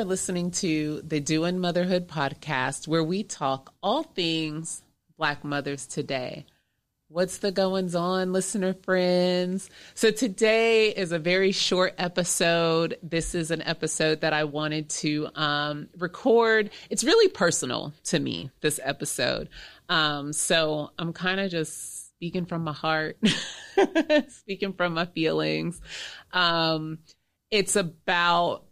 Are listening to the Doing Motherhood podcast, where we talk all things Black mothers today. What's the goings on, listener friends? So, today is a very short episode. This is an episode that I wanted to um, record. It's really personal to me, this episode. Um, so, I'm kind of just speaking from my heart, speaking from my feelings. Um, it's about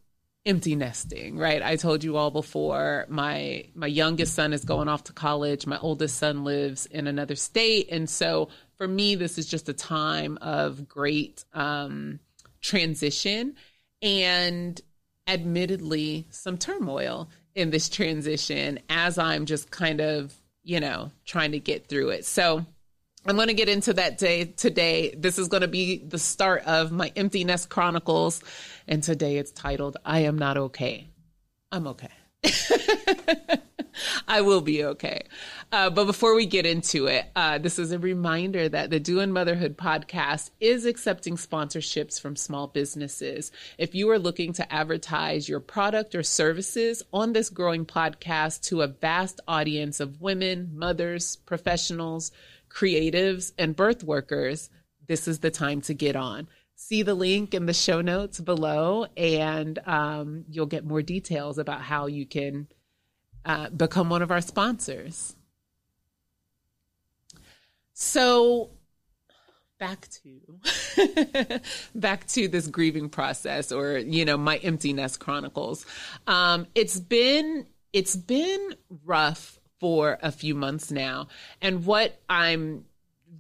empty nesting, right? I told you all before my my youngest son is going off to college, my oldest son lives in another state, and so for me this is just a time of great um transition and admittedly some turmoil in this transition as I'm just kind of, you know, trying to get through it. So I'm going to get into that day today. This is going to be the start of my empty nest chronicles. And today it's titled, I Am Not Okay. I'm okay. I will be okay. Uh, but before we get into it, uh, this is a reminder that the Doing Motherhood podcast is accepting sponsorships from small businesses. If you are looking to advertise your product or services on this growing podcast to a vast audience of women, mothers, professionals, creatives, and birth workers, this is the time to get on. See the link in the show notes below, and um, you'll get more details about how you can uh, become one of our sponsors. So, back to back to this grieving process, or you know, my empty nest chronicles. Um, it's been it's been rough for a few months now. And what I'm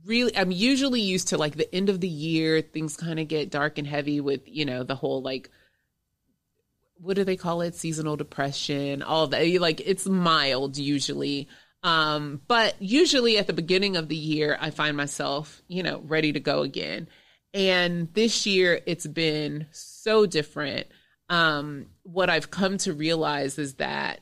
really I'm usually used to like the end of the year, things kind of get dark and heavy with, you know, the whole like what do they call it? Seasonal depression, all that. Like it's mild usually. Um, but usually at the beginning of the year, I find myself, you know, ready to go again. And this year it's been so different. Um, what I've come to realize is that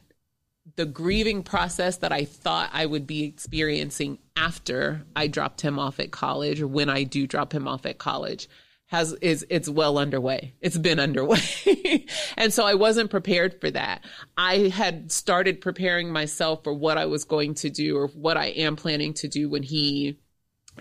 the grieving process that I thought I would be experiencing after I dropped him off at college or when I do drop him off at college has is it's well underway. It's been underway. and so I wasn't prepared for that. I had started preparing myself for what I was going to do or what I am planning to do when he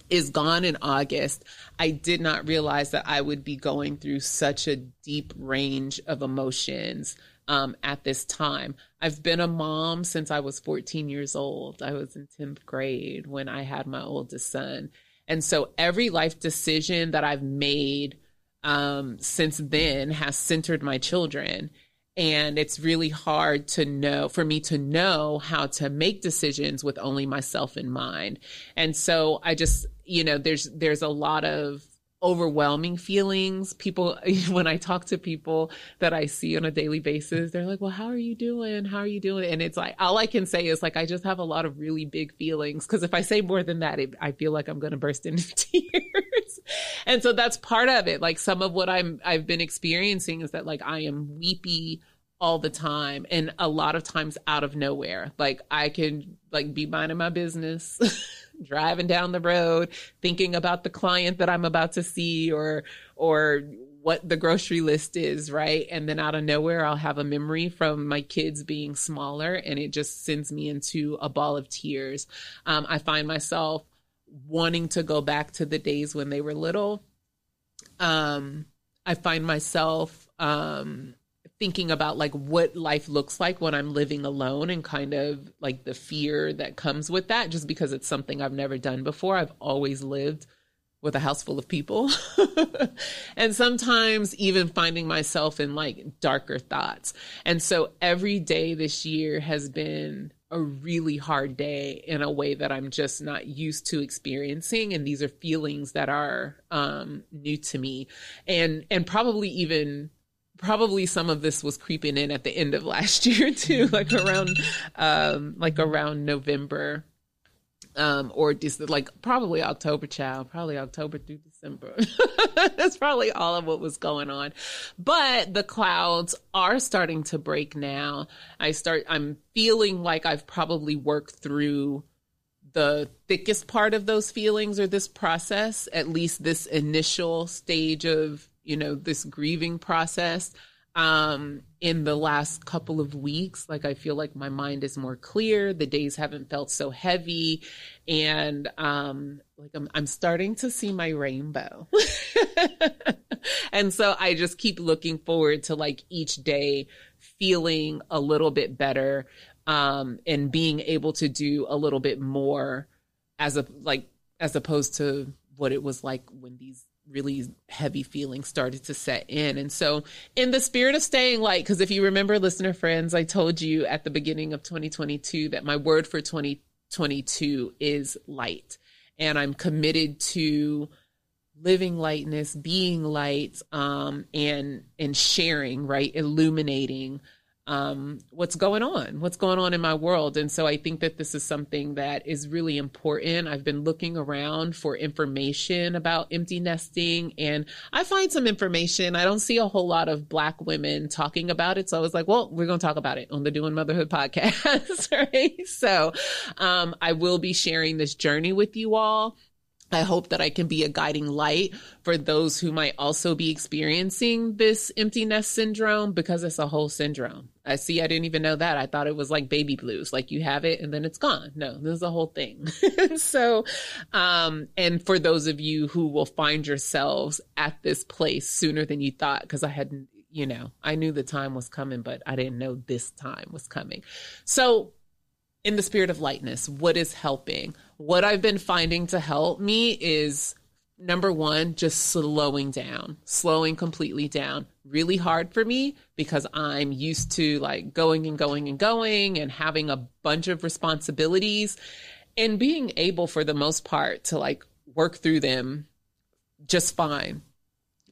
is gone in August. I did not realize that I would be going through such a deep range of emotions um, at this time. I've been a mom since I was 14 years old. I was in 10th grade when I had my oldest son. And so every life decision that I've made um, since then has centered my children. And it's really hard to know, for me to know how to make decisions with only myself in mind. And so I just, you know, there's, there's a lot of overwhelming feelings. People, when I talk to people that I see on a daily basis, they're like, well, how are you doing? How are you doing? And it's like, all I can say is like, I just have a lot of really big feelings. Cause if I say more than that, it, I feel like I'm going to burst into tears. and so that's part of it. Like some of what I'm, I've been experiencing is that like I am weepy all the time and a lot of times out of nowhere. Like I can like be minding my business. driving down the road thinking about the client that I'm about to see or or what the grocery list is, right? And then out of nowhere, I'll have a memory from my kids being smaller and it just sends me into a ball of tears. Um, I find myself wanting to go back to the days when they were little. Um, I find myself um, thinking about like what life looks like when I'm living alone and kind of like the fear that comes with that, just because it's something I've never done before. I've always lived with a house full of people. and sometimes even finding myself in like darker thoughts. And so every day this year has been a really hard day in a way that I'm just not used to experiencing. And these are feelings that are um, new to me and, and probably even probably some of this was creeping in at the end of last year too, like around, um, like around November um, or just like probably October, child, probably October through December. That's probably all of what was going on. But the clouds are starting to break now. I start, I'm feeling like I've probably worked through the thickest part of those feelings or this process, at least this initial stage of, you know, this grieving process um, in the last couple of weeks. Like I feel like my mind is more clear. The days haven't felt so heavy, and um, like I'm I'm starting to see my rainbow. and so I just keep looking forward to like each day feeling a little bit better um, and being able to do a little bit more as a like as opposed to what it was like when these really heavy feelings started to set in. And so, in the spirit of staying light, because if you remember, listener friends, I told you at the beginning of 2022 that my word for 2022 is light. And I'm committed to living lightness, being light, um, and and sharing, right, illuminating um, what's going on, what's going on in my world. And so I think that this is something that is really important. I've been looking around for information about empty nesting and I find some information. I don't see a whole lot of black women talking about it. So I was like, well, we're going to talk about it on the Doing Motherhood podcast, right? So, um, I will be sharing this journey with you all. I hope that I can be a guiding light for those who might also be experiencing this empty nest syndrome because it's a whole syndrome. I see. I didn't even know that. I thought it was like baby blues, like you have it and then it's gone. No, this is a whole thing. so, um, and for those of you who will find yourselves at this place sooner than you thought, because I hadn't, you know, I knew the time was coming, but I didn't know this time was coming. So, in the spirit of lightness, what is helping? What I've been finding to help me is number one, just slowing down, slowing completely down. Really hard for me because I'm used to like going and going and going and having a bunch of responsibilities and being able for the most part to like work through them just fine.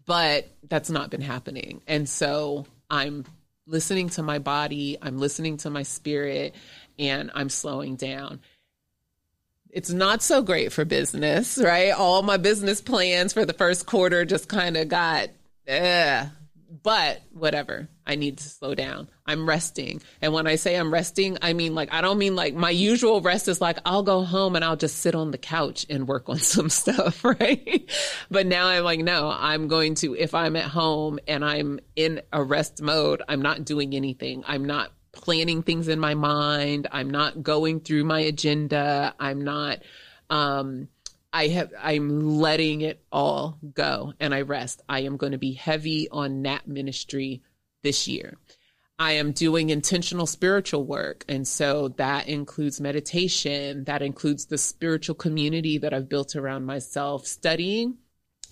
But that's not been happening. And so I'm listening to my body, I'm listening to my spirit, and I'm slowing down it's not so great for business, right? All my business plans for the first quarter just kind of got, eh. But whatever, I need to slow down. I'm resting. And when I say I'm resting, I mean like, I don't mean like my usual rest is like, I'll go home and I'll just sit on the couch and work on some stuff, right? but now I'm like, no, I'm going to, if I'm at home and I'm in a rest mode, I'm not doing anything. I'm not planning things in my mind. I'm not going through my agenda. I'm not, um, I have, I'm letting it all go and I rest. I am going to be heavy on nap ministry this year. I am doing intentional spiritual work. And so that includes meditation. That includes the spiritual community that I've built around myself, studying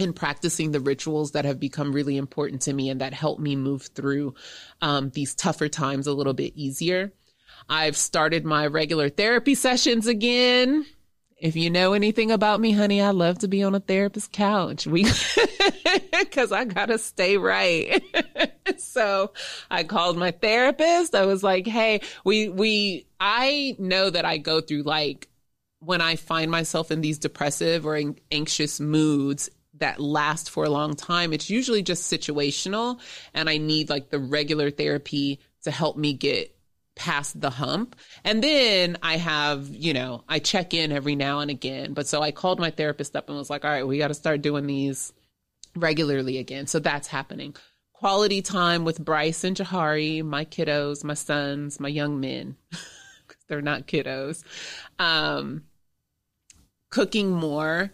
in practicing the rituals that have become really important to me and that help me move through um, these tougher times a little bit easier. I've started my regular therapy sessions again. If you know anything about me, honey, I love to be on a therapist couch. We, cause I gotta stay right. so I called my therapist. I was like, Hey, we, we, I know that I go through like when I find myself in these depressive or anxious moods, that last for a long time. It's usually just situational and I need like the regular therapy to help me get past the hump. And then I have, you know, I check in every now and again. But so I called my therapist up and was like, all right, we got to start doing these regularly again. So that's happening. Quality time with Bryce and Jahari, my kiddos, my sons, my young men. They're not kiddos. Um, cooking more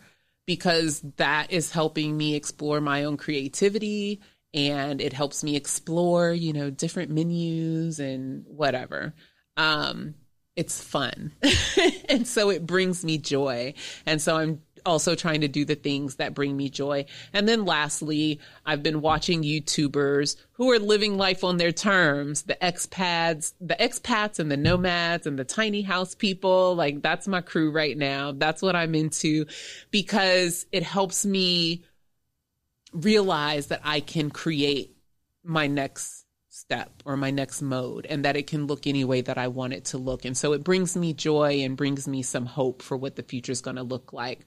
because that is helping me explore my own creativity and it helps me explore, you know, different menus and whatever. Um, it's fun. and so it brings me joy. And so I'm also trying to do the things that bring me joy. And then lastly, I've been watching YouTubers who are living life on their terms, the expats, the expats and the nomads and the tiny house people. Like that's my crew right now. That's what I'm into because it helps me realize that I can create my next step or my next mode and that it can look any way that I want it to look. And so it brings me joy and brings me some hope for what the future is going to look like.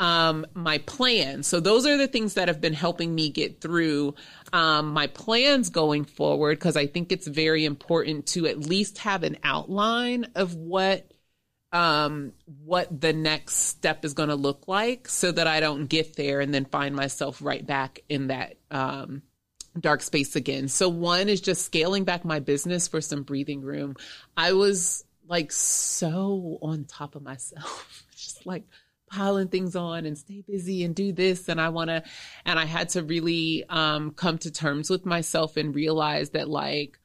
Um, my plan. So those are the things that have been helping me get through um, my plans going forward because I think it's very important to at least have an outline of what um, what the next step is going to look like so that I don't get there and then find myself right back in that um, dark space again. So, one is just scaling back my business for some breathing room. I was like so on top of myself, just like piling things on and stay busy and do this and I want to and I had to really um come to terms with myself and realize that like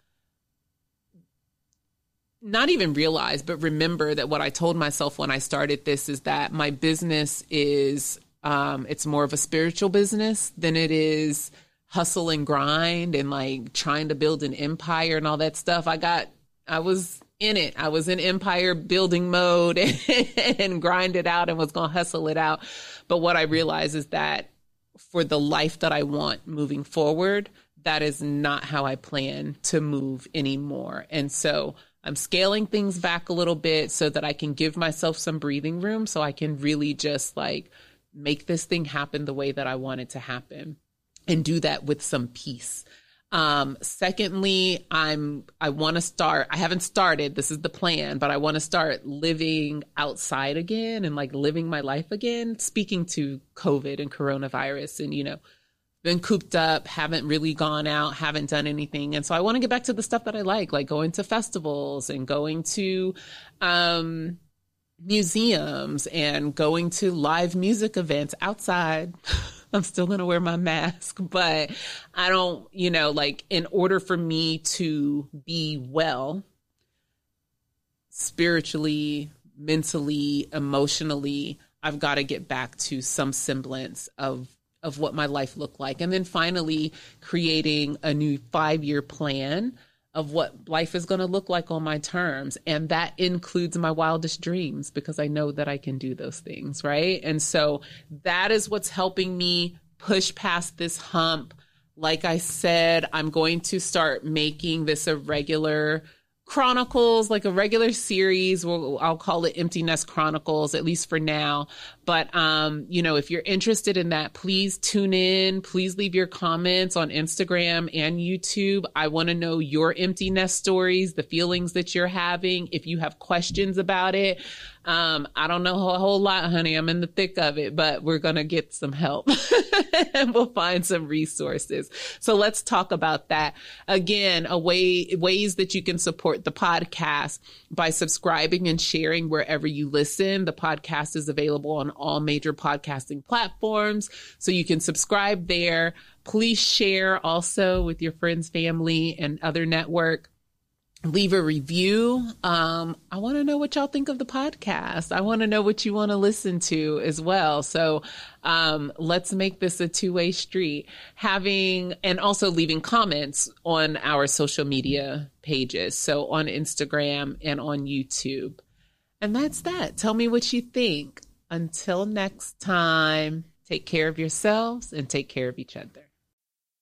not even realize, but remember that what I told myself when I started this is that my business is, um, it's more of a spiritual business than it is hustle and grind and like trying to build an empire and all that stuff. I got, I was in it. I was in empire building mode and, grind it out and was going to hustle it out. But what I realized is that for the life that I want moving forward, that is not how I plan to move anymore. And so I'm scaling things back a little bit so that I can give myself some breathing room so I can really just like make this thing happen the way that I want it to happen and do that with some peace. Um, secondly, I'm, I want to start, I haven't started, this is the plan, but I want to start living outside again and like living my life again, speaking to COVID and coronavirus and, you know, been cooped up, haven't really gone out, haven't done anything. And so I want to get back to the stuff that I like, like going to festivals and going to um, museums and going to live music events outside. I'm still going to wear my mask, but I don't, you know, like in order for me to be well spiritually, mentally, emotionally, I've got to get back to some semblance of of what my life looked like. And then finally, creating a new five year plan of what life is going to look like on my terms. And that includes my wildest dreams because I know that I can do those things, right? And so that is what's helping me push past this hump. Like I said, I'm going to start making this a regular chronicles like a regular series well i'll call it empty nest chronicles at least for now. But um you know if you're interested in that please tune in. Please leave your comments on instagram and youtube. I want to know your empty nest stories the feelings that you're having if you have questions about it um, I don't know a whole lot, honey. I'm in the thick of it, but we're going to get some help and we'll find some resources. So let's talk about that. Again, a way, ways that you can support the podcast by subscribing and sharing wherever you listen. The podcast is available on all major podcasting platforms. So you can subscribe there. Please share also with your friends, family, and other network leave a review. Um, I want to know what y'all think of the podcast. I want to know what you want to listen to as well. So, um, let's make this a two way street. Having and also leaving comments on our social media pages. So on Instagram and on YouTube. And that's that. Tell me what you think. Until next time, take care of yourselves and take care of each other.